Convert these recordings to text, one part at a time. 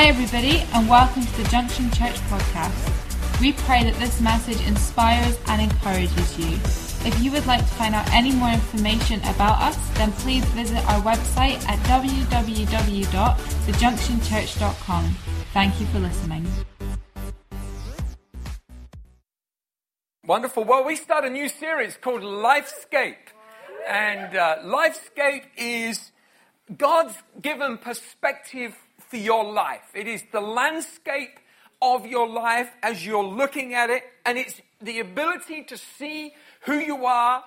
Hi, everybody, and welcome to the Junction Church podcast. We pray that this message inspires and encourages you. If you would like to find out any more information about us, then please visit our website at www.thejunctionchurch.com. Thank you for listening. Wonderful. Well, we start a new series called Lifescape. And uh, Lifescape is God's given perspective for your life. It is the landscape of your life as you're looking at it, and it's the ability to see who you are,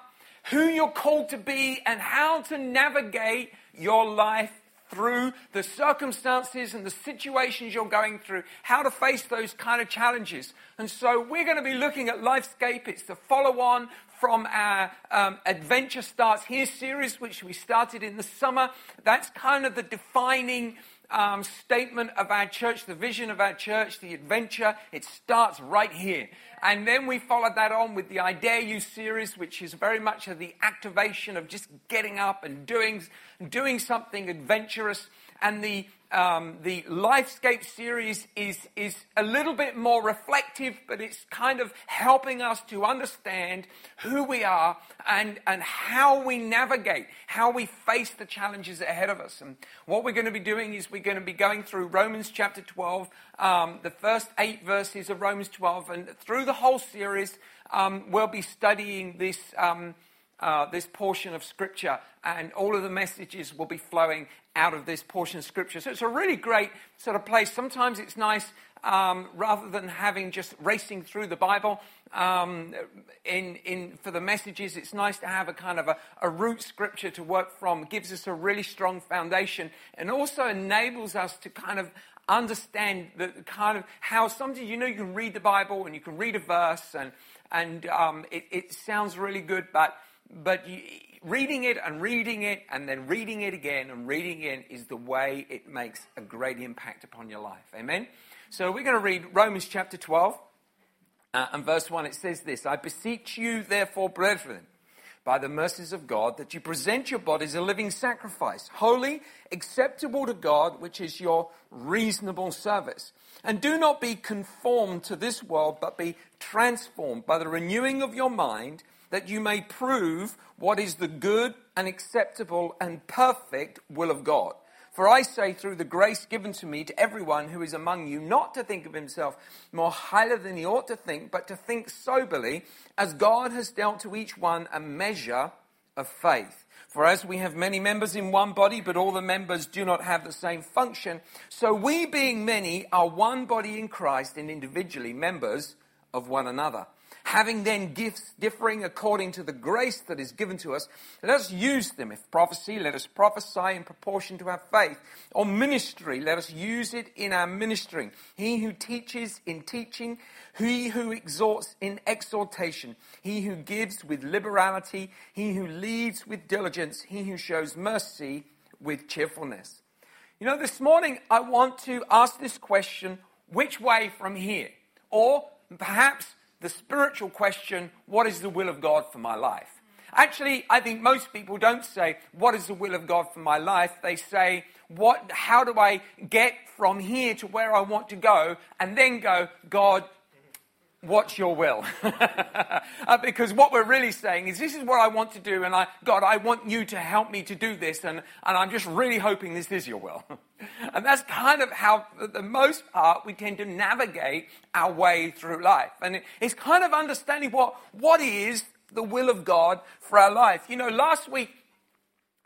who you're called to be, and how to navigate your life through the circumstances and the situations you're going through, how to face those kind of challenges. And so we're going to be looking at Lifescape. It's the follow on from our um, Adventure Starts Here series, which we started in the summer. That's kind of the defining um, statement of our church, the vision of our church, the adventure. It starts right here. And then we followed that on with the I Dare You series, which is very much of the activation of just getting up and doing, doing something adventurous. And the um, the Lifescape series is, is a little bit more reflective, but it's kind of helping us to understand who we are and, and how we navigate, how we face the challenges ahead of us. And what we're going to be doing is we're going to be going through Romans chapter 12, um, the first eight verses of Romans 12, and through the whole series, um, we'll be studying this. Uh, this portion of Scripture, and all of the messages will be flowing out of this portion of Scripture. So it's a really great sort of place. Sometimes it's nice, um, rather than having just racing through the Bible um, in, in, for the messages, it's nice to have a kind of a, a root Scripture to work from. It gives us a really strong foundation and also enables us to kind of understand the kind of how sometimes you know you can read the Bible and you can read a verse and and um, it, it sounds really good, but but reading it and reading it and then reading it again and reading it is the way it makes a great impact upon your life. Amen? So we're going to read Romans chapter 12 uh, and verse 1. It says this I beseech you, therefore, brethren, by the mercies of God, that you present your bodies a living sacrifice, holy, acceptable to God, which is your reasonable service. And do not be conformed to this world, but be transformed by the renewing of your mind that you may prove what is the good and acceptable and perfect will of God. For I say, through the grace given to me to everyone who is among you, not to think of himself more highly than he ought to think, but to think soberly, as God has dealt to each one a measure of faith. For as we have many members in one body, but all the members do not have the same function, so we, being many, are one body in Christ and individually members of one another. Having then gifts differing according to the grace that is given to us, let us use them. If prophecy, let us prophesy in proportion to our faith. Or ministry, let us use it in our ministering. He who teaches in teaching, he who exhorts in exhortation, he who gives with liberality, he who leads with diligence, he who shows mercy with cheerfulness. You know, this morning I want to ask this question which way from here? Or perhaps the spiritual question, what is the will of God for my life? Actually, I think most people don't say, what is the will of God for my life? They say, what, how do I get from here to where I want to go? And then go, God, what's your will? uh, because what we're really saying is, this is what I want to do, and I, God, I want you to help me to do this, and, and I'm just really hoping this is your will. and that's kind of how, for the most part, we tend to navigate our way through life. And it, it's kind of understanding what, what is the will of God for our life. You know, last week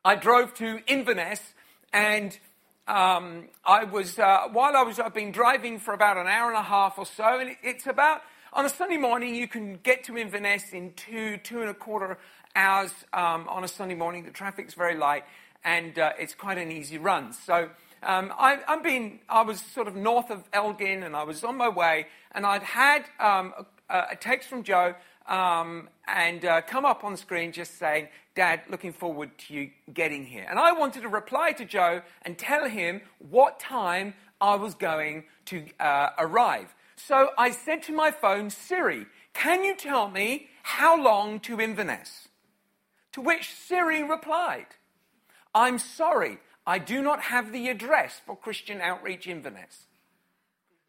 I drove to Inverness, and um, I was, uh, while I was, I've been driving for about an hour and a half or so, and it, it's about on a Sunday morning, you can get to Inverness in two, two and a quarter hours um, on a Sunday morning. The traffic's very light and uh, it's quite an easy run. So um, I, have been, I was sort of north of Elgin and I was on my way and I'd had um, a, a, text from Joe um, and uh, come up on screen just saying, Dad, looking forward to you getting here. And I wanted to reply to Joe and tell him what time I was going to uh, arrive. So I said to my phone, Siri, can you tell me how long to Inverness? To which Siri replied, I'm sorry, I do not have the address for Christian Outreach Inverness.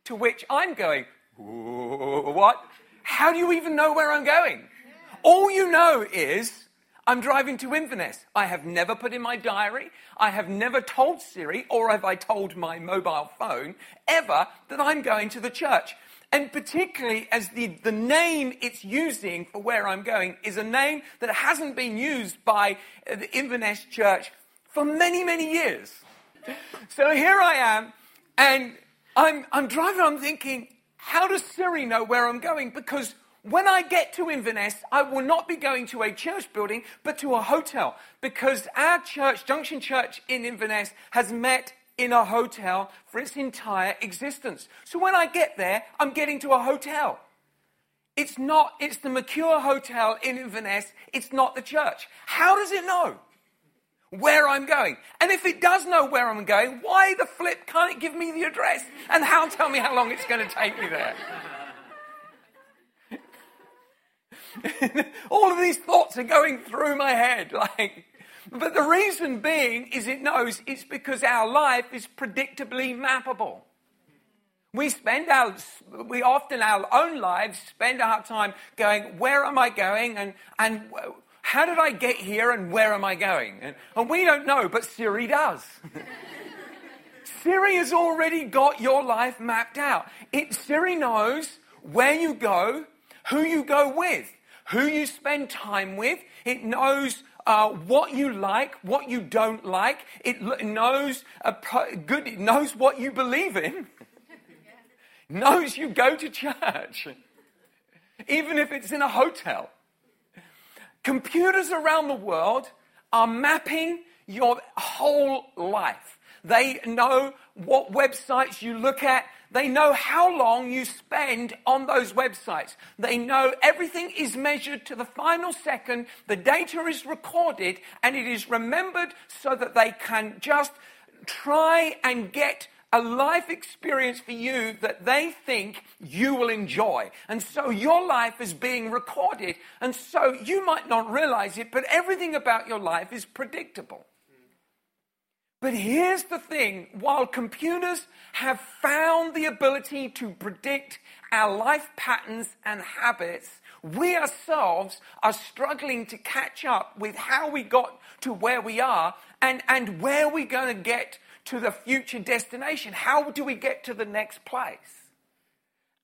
To which I'm going, what? How do you even know where I'm going? All you know is I'm driving to Inverness. I have never put in my diary, I have never told Siri, or have I told my mobile phone ever that I'm going to the church. And particularly as the, the name it's using for where I'm going is a name that hasn't been used by uh, the Inverness church for many, many years. So here I am, and I'm, I'm driving, I'm thinking, how does Siri know where I'm going? Because when I get to Inverness, I will not be going to a church building, but to a hotel. Because our church, Junction Church in Inverness, has met in a hotel for its entire existence. So when I get there, I'm getting to a hotel. It's not, it's the Mercure Hotel in Inverness, it's not the church. How does it know where I'm going? And if it does know where I'm going, why the flip can't it give me the address and how tell me how long it's going to take me there? All of these thoughts are going through my head like but the reason being is it knows it's because our life is predictably mappable. We spend our, we often our own lives spend our time going, where am I going and, and how did I get here and where am I going? And, and we don't know, but Siri does. Siri has already got your life mapped out. It, Siri knows where you go, who you go with, who you spend time with. It knows uh, what you like, what you don't like. It knows a good. It knows what you believe in. knows you go to church, even if it's in a hotel. Computers around the world are mapping your whole life. They know what websites you look at. They know how long you spend on those websites. They know everything is measured to the final second. The data is recorded and it is remembered so that they can just try and get a life experience for you that they think you will enjoy. And so your life is being recorded. And so you might not realize it, but everything about your life is predictable. But here's the thing while computers have found the ability to predict our life patterns and habits, we ourselves are struggling to catch up with how we got to where we are and, and where we're going to get to the future destination. How do we get to the next place?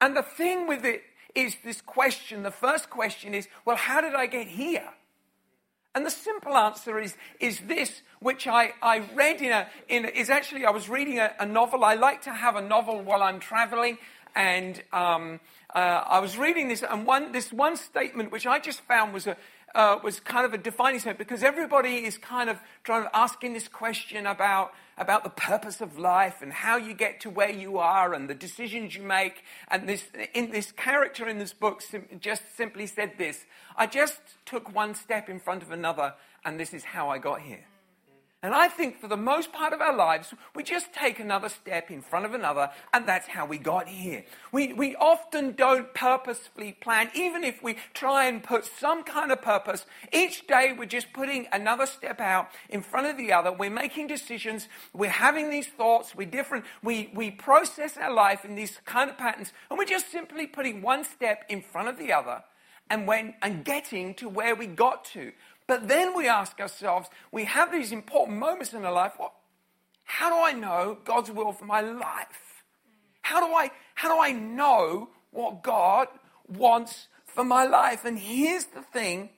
And the thing with it is this question the first question is, well, how did I get here? And the simple answer is, is this, which I, I read in a, in a, is actually, I was reading a, a, novel. I like to have a novel while I'm traveling. And um, uh, I was reading this, and one, this one statement, which I just found was a, uh, was kind of a defining statement because everybody is kind of trying to asking this question about about the purpose of life and how you get to where you are and the decisions you make. And this, in this character in this book sim- just simply said this I just took one step in front of another, and this is how I got here. And I think for the most part of our lives, we just take another step in front of another, and that's how we got here. We, we often don't purposefully plan, even if we try and put some kind of purpose. Each day, we're just putting another step out in front of the other. We're making decisions. We're having these thoughts. We're different. We, we process our life in these kind of patterns, and we're just simply putting one step in front of the other and, when, and getting to where we got to. But then we ask ourselves, we have these important moments in our life. What, how do I know God's will for my life? How do I, how do I know what God wants for my life? And here's the thing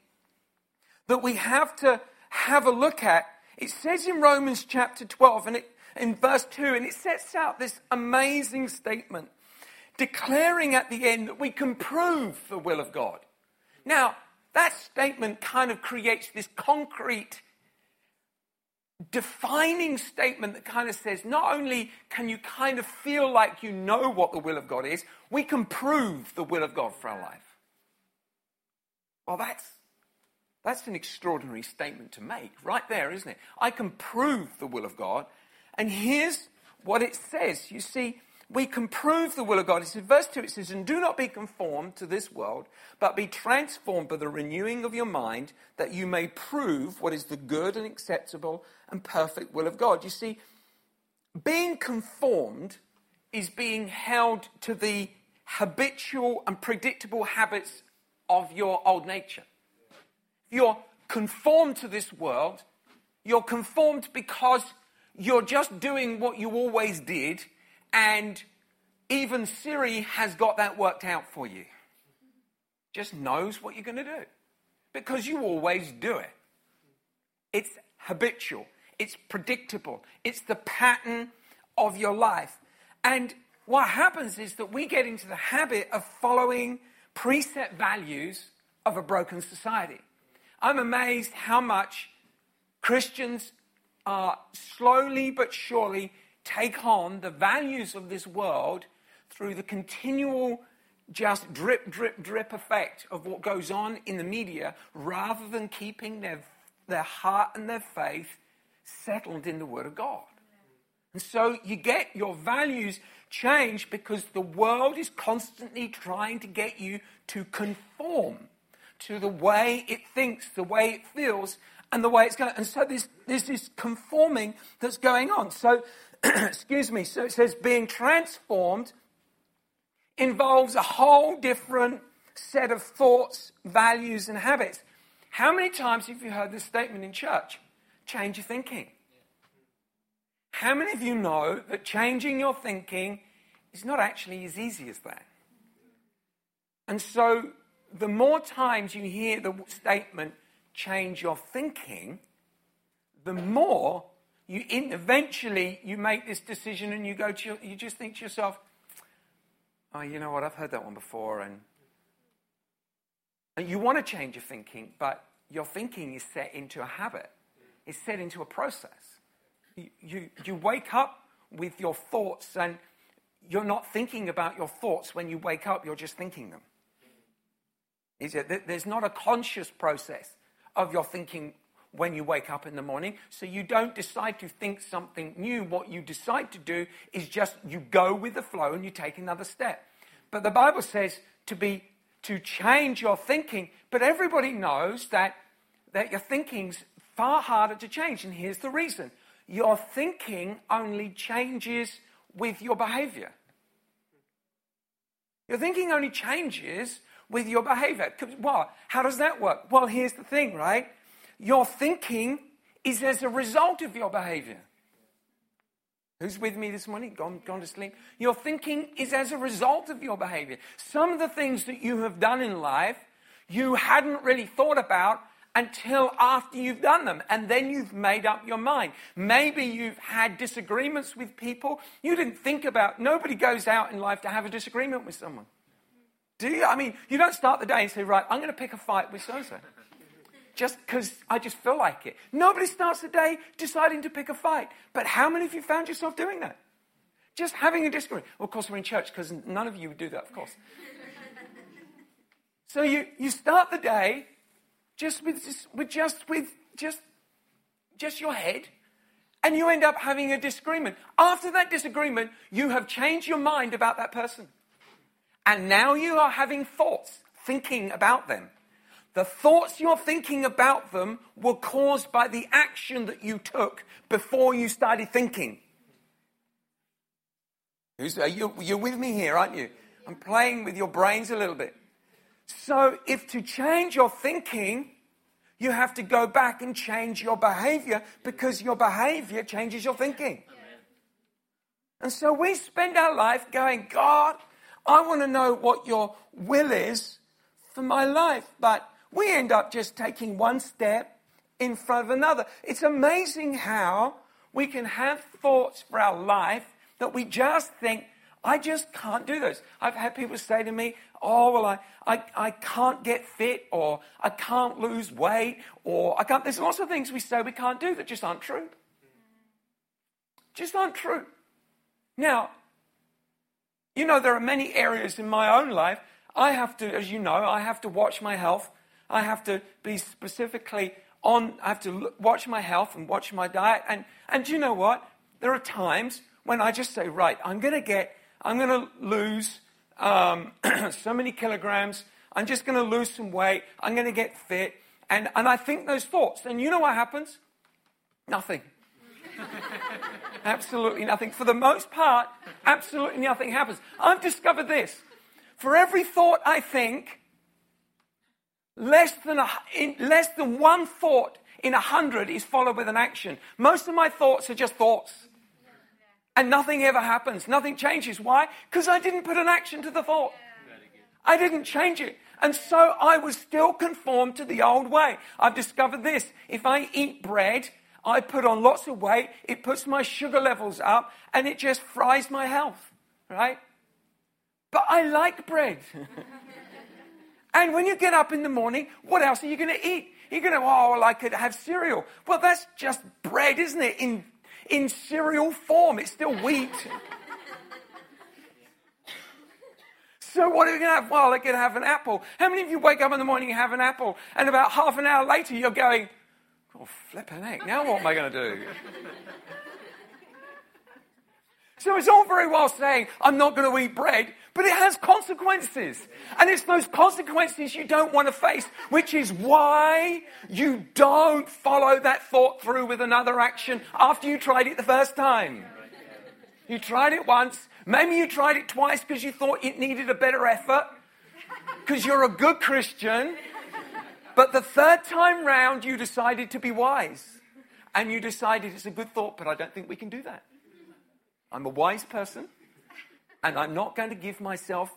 that we have to have a look at. It says in Romans chapter 12 and it, in verse 2, and it sets out this amazing statement declaring at the end that we can prove the will of God. Now, that statement kind of creates this concrete, defining statement that kind of says not only can you kind of feel like you know what the will of God is, we can prove the will of God for our life. Well, that's, that's an extraordinary statement to make, right there, isn't it? I can prove the will of God. And here's what it says. You see, we can prove the will of God. It says, verse 2, it says, And do not be conformed to this world, but be transformed by the renewing of your mind, that you may prove what is the good and acceptable and perfect will of God. You see, being conformed is being held to the habitual and predictable habits of your old nature. If you're conformed to this world, you're conformed because you're just doing what you always did, and even Siri has got that worked out for you. Just knows what you're going to do because you always do it. It's habitual, it's predictable, it's the pattern of your life. And what happens is that we get into the habit of following preset values of a broken society. I'm amazed how much Christians are slowly but surely take on the values of this world through the continual just drip, drip, drip effect of what goes on in the media rather than keeping their, their heart and their faith settled in the Word of God. And so you get your values changed because the world is constantly trying to get you to conform to the way it thinks, the way it feels, and the way it's going. And so there's, there's this conforming that's going on. So, excuse me, so it says being transformed involves a whole different set of thoughts, values, and habits. How many times have you heard this statement in church? Change your thinking. How many of you know that changing your thinking is not actually as easy as that? And so, the more times you hear the statement, change your thinking, the more you in, eventually you make this decision and you go to you just think to yourself, oh, you know what, I've heard that one before, and, and you want to change your thinking, but your thinking is set into a habit, it's set into a process. You, you, you wake up with your thoughts, and you're not thinking about your thoughts when you wake up, you're just thinking them. Is it? There's not a conscious process of your thinking when you wake up in the morning. So you don't decide to think something new. What you decide to do is just you go with the flow and you take another step. But the Bible says to be to change your thinking, but everybody knows that that your thinking's far harder to change and here's the reason. Your thinking only changes with your behavior. Your thinking only changes with your behavior. Well, how does that work? Well, here's the thing, right? Your thinking is as a result of your behavior. Who's with me this morning? Gone, gone to sleep? Your thinking is as a result of your behavior. Some of the things that you have done in life, you hadn't really thought about until after you've done them. And then you've made up your mind. Maybe you've had disagreements with people you didn't think about. Nobody goes out in life to have a disagreement with someone. Do you? I mean, you don't start the day and say, right, I'm going to pick a fight with so just because I just feel like it. Nobody starts the day deciding to pick a fight. But how many of you found yourself doing that? Just having a disagreement. Well, of course, we're in church because none of you would do that, of course. so you, you start the day just with just, with just with just just your head and you end up having a disagreement. After that disagreement, you have changed your mind about that person. And now you are having thoughts, thinking about them. The thoughts you're thinking about them were caused by the action that you took before you started thinking. Are you, you're with me here, aren't you? I'm playing with your brains a little bit. So, if to change your thinking, you have to go back and change your behavior because your behavior changes your thinking. And so we spend our life going, God, I want to know what your will is for my life. But we end up just taking one step in front of another. It's amazing how we can have thoughts for our life that we just think, I just can't do those. I've had people say to me, oh, well, I, I, I can't get fit, or I can't lose weight, or I can't. There's lots of things we say we can't do that just aren't true. Just aren't true. Now, you know, there are many areas in my own life. I have to, as you know, I have to watch my health. I have to be specifically on, I have to watch my health and watch my diet. And, and you know what? There are times when I just say, right, I'm going to get, I'm going to lose um, so many kilograms. I'm just going to lose some weight. I'm going to get fit. And, and I think those thoughts. And you know what happens? Nothing. absolutely nothing. For the most part, absolutely nothing happens. I've discovered this. For every thought I think, less than, a, in, less than one thought in a hundred is followed with an action. Most of my thoughts are just thoughts. And nothing ever happens. Nothing changes. Why? Because I didn't put an action to the thought. I didn't change it. And so I was still conformed to the old way. I've discovered this. If I eat bread, I put on lots of weight, it puts my sugar levels up, and it just fries my health, right? But I like bread. and when you get up in the morning, what else are you going to eat? You're going to, oh, well, I could have cereal. Well, that's just bread, isn't it? In, in cereal form. It's still wheat. So what are you going to have? Well, going to have an apple. How many of you wake up in the morning and have an apple, and about half an hour later you're going, oh, flipping heck, now what am I going to do? so it's all very well saying, I'm not going to eat bread, but it has consequences. And it's those consequences you don't want to face, which is why you don't follow that thought through with another action after you tried it the first time. You tried it once, Maybe you tried it twice because you thought it needed a better effort, because you're a good Christian. But the third time round, you decided to be wise. And you decided it's a good thought, but I don't think we can do that. I'm a wise person, and I'm not going to give myself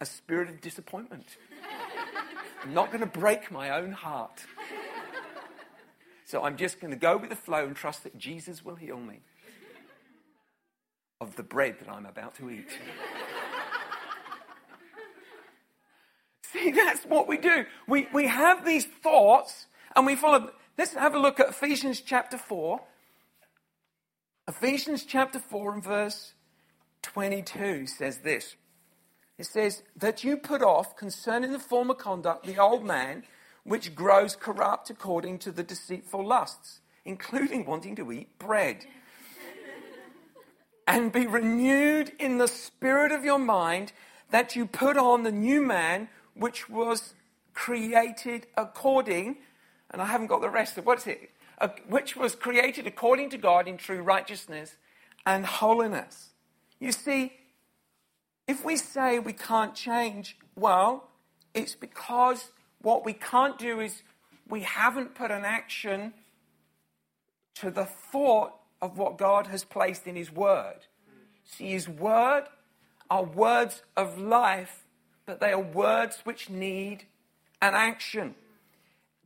a spirit of disappointment. I'm not going to break my own heart. So I'm just going to go with the flow and trust that Jesus will heal me of the bread that I'm about to eat. That's what we do. We, we have these thoughts and we follow. Let's have a look at Ephesians chapter 4. Ephesians chapter 4 and verse 22 says this. It says, That you put off concerning the former conduct the old man, which grows corrupt according to the deceitful lusts, including wanting to eat bread and be renewed in the spirit of your mind, that you put on the new man, which was created according, and I haven't got the rest of what's it, uh, which was created according to God in true righteousness and holiness. You see, if we say we can't change, well, it's because what we can't do is we haven't put an action to the thought of what God has placed in His Word. See, His Word are words of life, but they are words which need an action.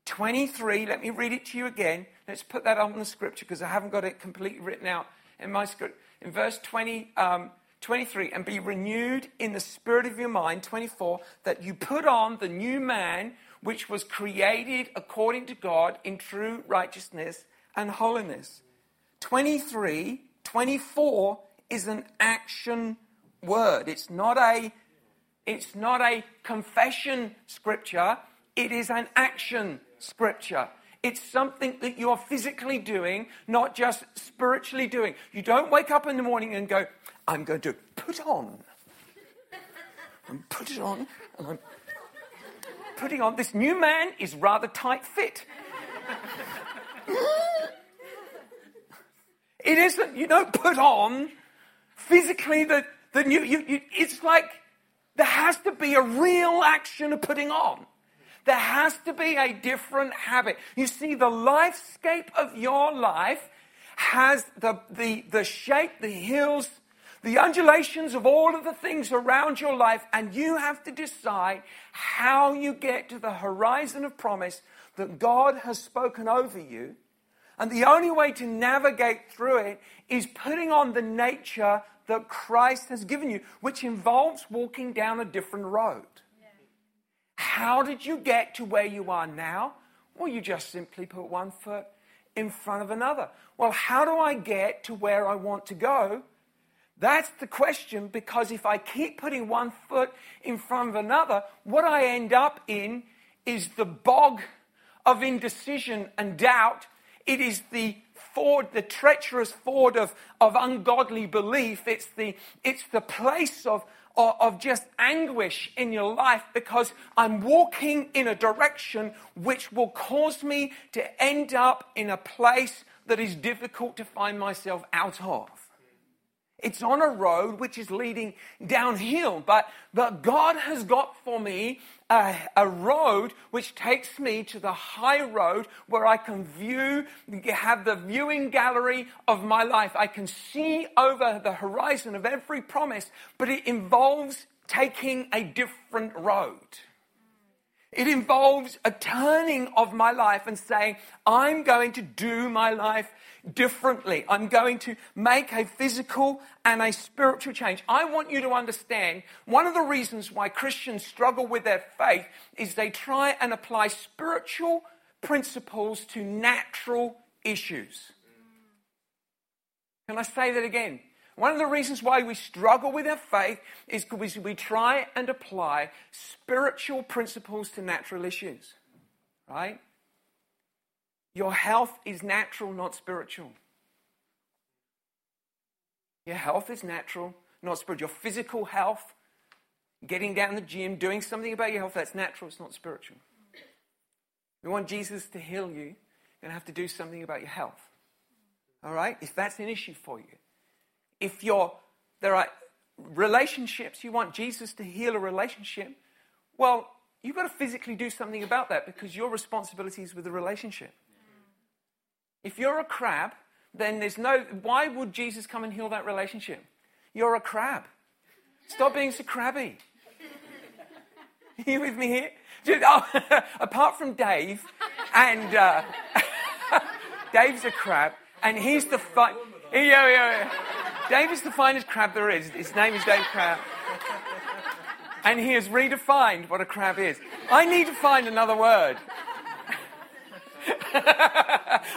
23, let me read it to you again. Let's put that on the scripture because I haven't got it completely written out in my script. In verse 20, um, 23, and be renewed in the spirit of your mind, 24, that you put on the new man which was created according to God in true righteousness and holiness. 23, 24 is an action word. It's not a, it's not a confession scripture. It is an action scripture. It's something that you're physically doing, not just spiritually doing. You don't wake up in the morning and go, I'm going to put on. And put it on, and I'm putting on. This new man is rather tight fit. It isn't, you don't put on physically the, the new, you, you, it's like there has to be a real action of putting on. There has to be a different habit. You see, the lifescape of your life has the, the, the shape, the hills, the undulations of all of the things around your life, and you have to decide how you get to the horizon of promise that God has spoken over you and the only way to navigate through it is putting on the nature that Christ has given you, which involves walking down a different road. Yeah. How did you get to where you are now? Well, you just simply put one foot in front of another. Well, how do I get to where I want to go? That's the question because if I keep putting one foot in front of another, what I end up in is the bog of indecision and doubt it is the ford, the treacherous ford of, of ungodly belief. It's the, it's the place of, of, of just anguish in your life because I'm walking in a direction which will cause me to end up in a place that is difficult to find myself out of. It's on a road which is leading downhill, but, but God has got for me a, a road which takes me to the high road where I can view, have the viewing gallery of my life. I can see over the horizon of every promise, but it involves taking a different road. It involves a turning of my life and saying, I'm going to do my life differently. I'm going to make a physical and a spiritual change. I want you to understand one of the reasons why Christians struggle with their faith is they try and apply spiritual principles to natural issues. Can I say that again? One of the reasons why we struggle with our faith is because we try and apply spiritual principles to natural issues. Right? Your health is natural, not spiritual. Your health is natural, not spiritual. Your physical health, getting down the gym, doing something about your health, that's natural, it's not spiritual. If you want Jesus to heal you, you're going to have to do something about your health. All right? If that's an issue for you if you're, there are relationships, you want Jesus to heal a relationship, well, you've got to physically do something about that because your responsibility is with the relationship. If you're a crab, then there's no, why would Jesus come and heal that relationship? You're a crab. Stop being so crabby. Are you with me here? Just, oh, apart from Dave, and uh, Dave's a crab, and he's the fun. Yeah, yeah, yeah. Dave is the finest crab there is. His name is Dave Crab. And he has redefined what a crab is. I need to find another word.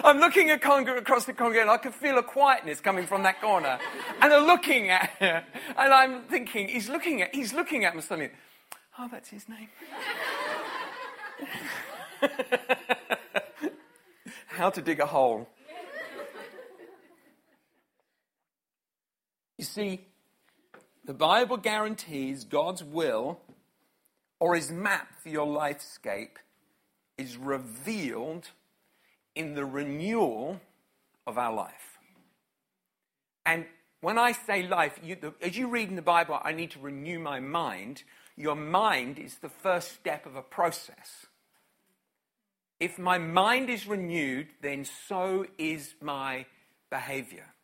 I'm looking at Congo, across the congregation and I can feel a quietness coming from that corner. And I'm looking at her, and I'm thinking, he's looking at, he's looking at me suddenly. Oh, that's his name. How to dig a hole. You see, the Bible guarantees God's will or his map for your lifescape is revealed in the renewal of our life. And when I say life, you, the, as you read in the Bible, I need to renew my mind. Your mind is the first step of a process. If my mind is renewed, then so is my behavior.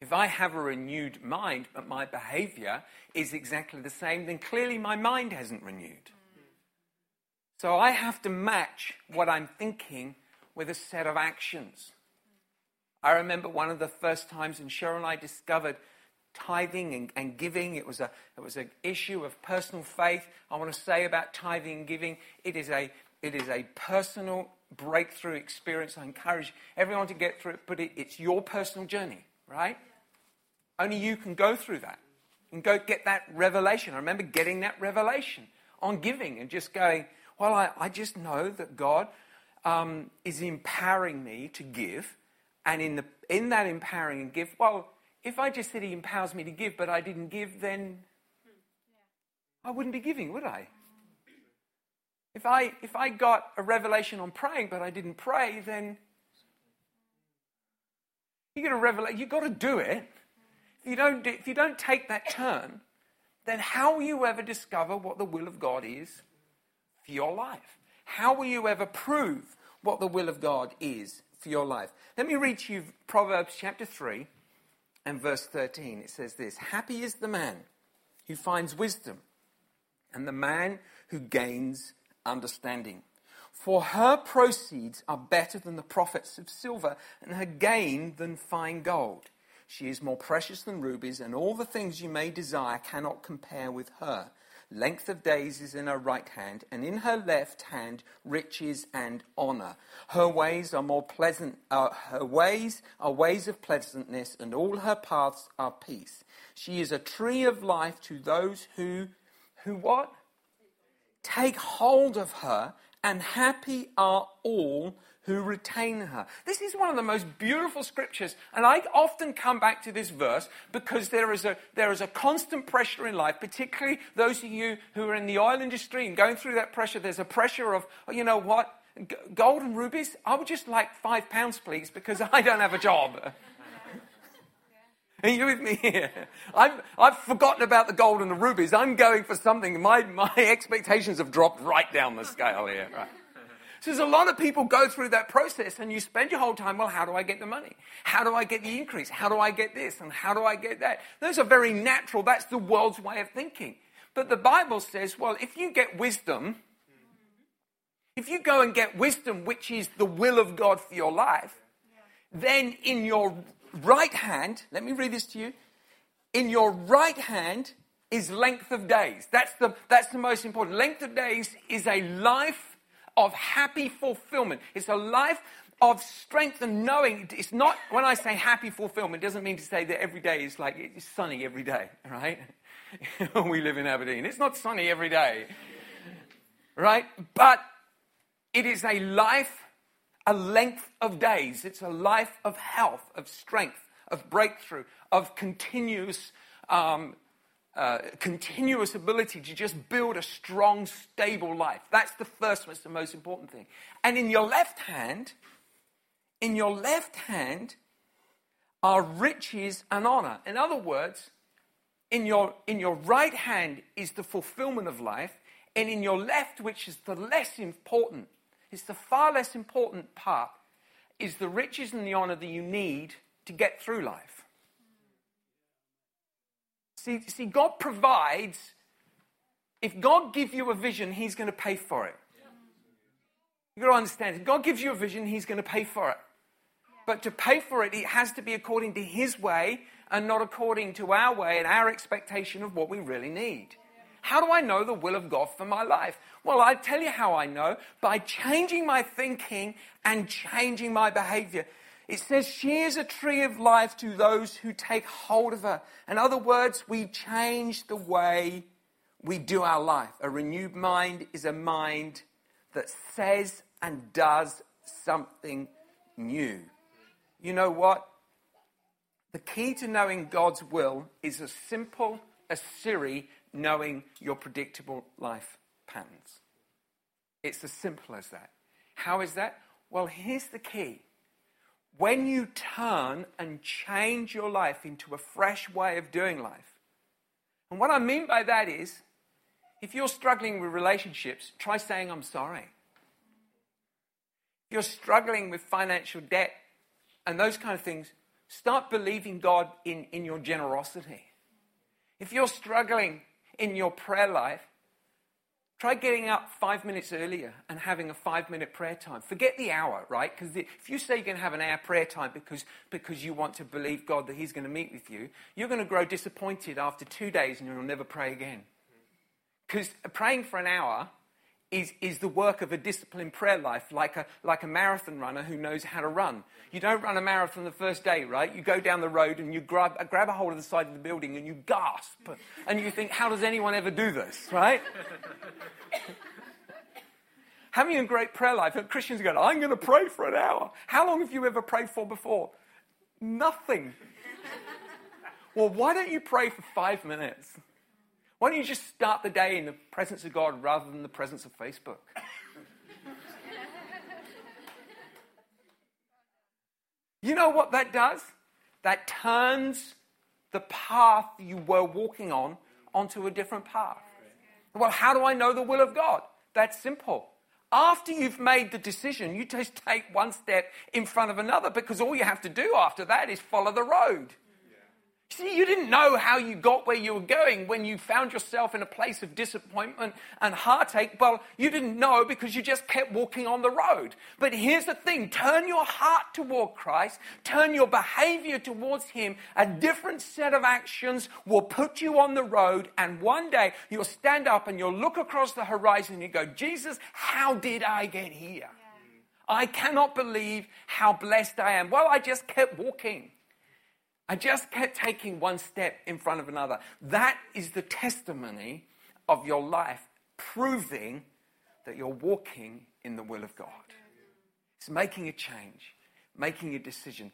If I have a renewed mind, but my behavior is exactly the same, then clearly my mind hasn't renewed. So I have to match what I'm thinking with a set of actions. I remember one of the first times, and Cheryl and I discovered tithing and, and, giving. It was, a, it was an issue of personal faith. I want to say about tithing and giving, it is a, it is a personal breakthrough experience. I encourage everyone to get through it, but it, it's your personal journey right? Only you can go through that and go get that revelation. I remember getting that revelation on giving and just going, well, I, I just know that God um, is empowering me to give. And in, the, in that empowering and give, well, if I just said He empowers me to give, but I didn't give, then I wouldn't be giving, would I? If I, if I got a revelation on praying, but I didn't pray, then you get a revelation. You've got to do it. If you don't, do, if you don't take that turn, then how will you ever discover what the will of God is for your life? How will you ever prove what the will of God is for your life? Let me read to you Proverbs chapter 3 and verse 13. It says this Happy is the man who finds wisdom, and the man who gains understanding. For her proceeds are better than the profits of silver, and her gain than fine gold. She is more precious than rubies, and all the things you may desire cannot compare with her. Length of days is in her right hand, and in her left hand riches and honor. Her ways are more pleasant. Uh, her ways are ways of pleasantness, and all her paths are peace. She is a tree of life to those who, who what? Take hold of her and happy are all who retain her. This is one of the most beautiful scriptures, and I often come back to this verse because there is a, there is a constant pressure in life, particularly those of you who are in the oil industry and going through that pressure. There's a pressure of, oh, you know what? G- gold and rubies, I would just like five pounds, please, because I don't have a job. Are you with me here? I've, I've forgotten about the gold and the rubies. I'm going for something. My, my expectations have dropped right down the scale here. Right? So there's a lot of people go through that process and you spend your whole time, well, how do I get the money? How do I get the increase? How do I get this? And how do I get that? Those are very natural. That's the world's way of thinking. But the Bible says, well, if you get wisdom, if you go and get wisdom, which is the will of God for your life, then in your right hand, let me read this to you. In your right hand is length of days. That's the, that's the most important. Length of days is a life of happy fulfillment. It's a life of strength and knowing. It's not, when I say happy fulfillment, it doesn't mean to say that every day is like it's sunny every day, right? we live in Aberdeen. It's not sunny every day, right? But it is a life, a length of days. It's a life of health, of strength, of breakthrough, of continuous um, uh, continuous ability to just build a strong, stable life. That's the first, that's the most important thing. And in your left hand, in your left hand are riches and honor. In other words, in your, in your right hand is the fulfillment of life, and in your left, which is the less important, is the far less important part, is the riches and the honor that you need to get through life. See, see, God provides. If God gives you a vision, He's going to pay for it. You've got to understand. If God gives you a vision, He's going to pay for it. But to pay for it, it has to be according to His way and not according to our way and our expectation of what we really need. How do I know the will of God for my life? Well, I tell you how I know by changing my thinking and changing my behavior. It says, She is a tree of life to those who take hold of her. In other words, we change the way we do our life. A renewed mind is a mind that says and does something new. You know what? The key to knowing God's will is as simple as Siri knowing your predictable life patterns. It's as simple as that. How is that? Well, here's the key when you turn and change your life into a fresh way of doing life. And what I mean by that is, if you're struggling with relationships, try saying, I'm sorry. If you're struggling with financial debt and those kind of things, start believing God in, in your generosity. If you're struggling in your prayer life, Try getting up five minutes earlier and having a five minute prayer time. Forget the hour, right? Because if you say you're going to have an hour prayer time because, because you want to believe God that He's going to meet with you, you're going to grow disappointed after two days and you'll never pray again. Because praying for an hour is, is the work of a disciplined prayer life, like a, like a marathon runner who knows how to run. You don't run a marathon the first day, right? You go down the road and you grab, grab a hold of the side of the building and you gasp. And you think, how does anyone ever do this, right? Having a great prayer life, Christians go, I'm going to pray for an hour. How long have you ever prayed for before? Nothing. well, why don't you pray for five minutes? Why don't you just start the day in the presence of God rather than the presence of Facebook? you know what that does? That turns the path you were walking on onto a different path. Well, how do I know the will of God? That's simple. After you've made the decision, you just take one step in front of another because all you have to do after that is follow the road. See, you didn't know how you got where you were going when you found yourself in a place of disappointment and heartache. Well, you didn't know because you just kept walking on the road. But here's the thing turn your heart toward Christ, turn your behavior towards Him. A different set of actions will put you on the road, and one day you'll stand up and you'll look across the horizon and you go, Jesus, how did I get here? I cannot believe how blessed I am. Well, I just kept walking. I just kept taking one step in front of another. That is the testimony of your life, proving that you're walking in the will of God. It's making a change, making a decision.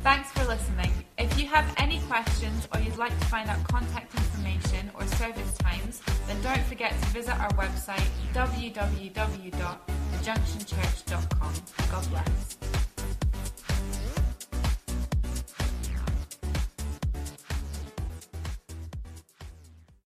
Thanks for listening. If you have any questions or you'd like to find out contact information or service times, then don't forget to visit our website www thejunctionchurch.com. God bless.